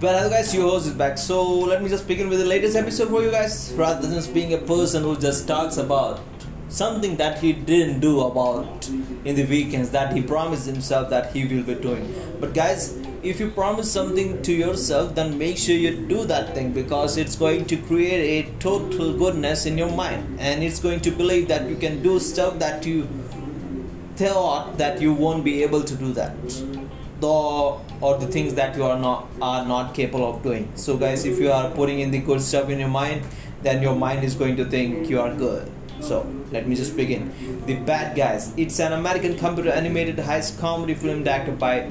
Well, hello guys, your host is back. So let me just begin with the latest episode for you guys. Rather than just being a person who just talks about something that he didn't do about in the weekends that he promised himself that he will be doing. But guys, if you promise something to yourself, then make sure you do that thing because it's going to create a total goodness in your mind, and it's going to believe that you can do stuff that you thought that you won't be able to do that the or the things that you are not are not capable of doing. So guys if you are putting in the good stuff in your mind then your mind is going to think you are good. So let me just begin. The bad guys. It's an american computer animated heist comedy film directed by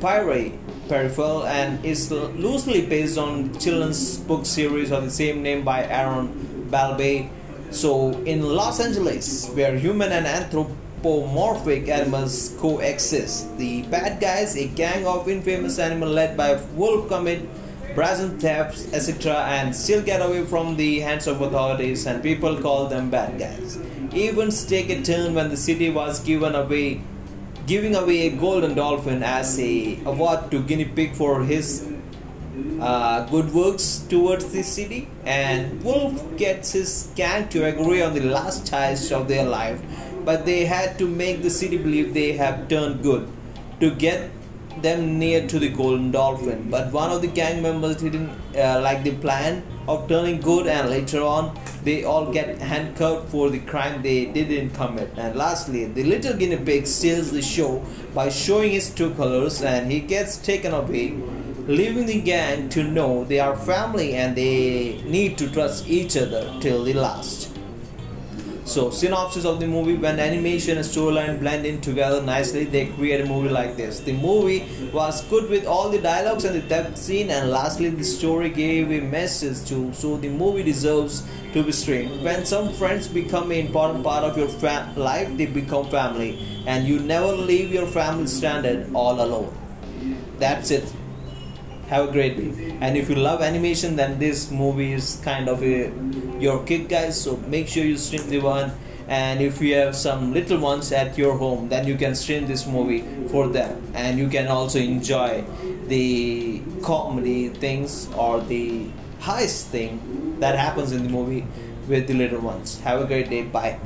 Pierre Perifel and is loosely based on children's book series of the same name by Aaron Blabey. So in Los Angeles, where human and anthropomorphic anthropomorphic animals coexist. The bad guys, a gang of infamous animals led by wolf commit brazen thefts, etc., and still get away from the hands of authorities, and people call them bad guys. Events take a turn when the city was given away, giving away a golden dolphin as a award to guinea pig for his uh, good works towards the city, and Wolf gets his gang to agree on the last taste of their life but they had to make the city believe they have turned good to get them near to the golden dolphin. But one of the gang members didn't uh, like the plan of turning good and later on they all get handcuffed for the crime they didn't commit. And lastly the little guinea pig steals the show by showing his true colors and he gets taken away leaving the gang to know they are family and they need to trust each other till the last so, synopsis of the movie when animation and storyline blend in together nicely, they create a movie like this. The movie was good with all the dialogues and the depth scene, and lastly, the story gave a message too. So, the movie deserves to be streamed. When some friends become an important part of your fa- life, they become family, and you never leave your family stranded all alone. That's it have a great day. And if you love animation then this movie is kind of a your kick guys. So make sure you stream the one. And if you have some little ones at your home then you can stream this movie for them. And you can also enjoy the comedy things or the heist thing that happens in the movie with the little ones. Have a great day. Bye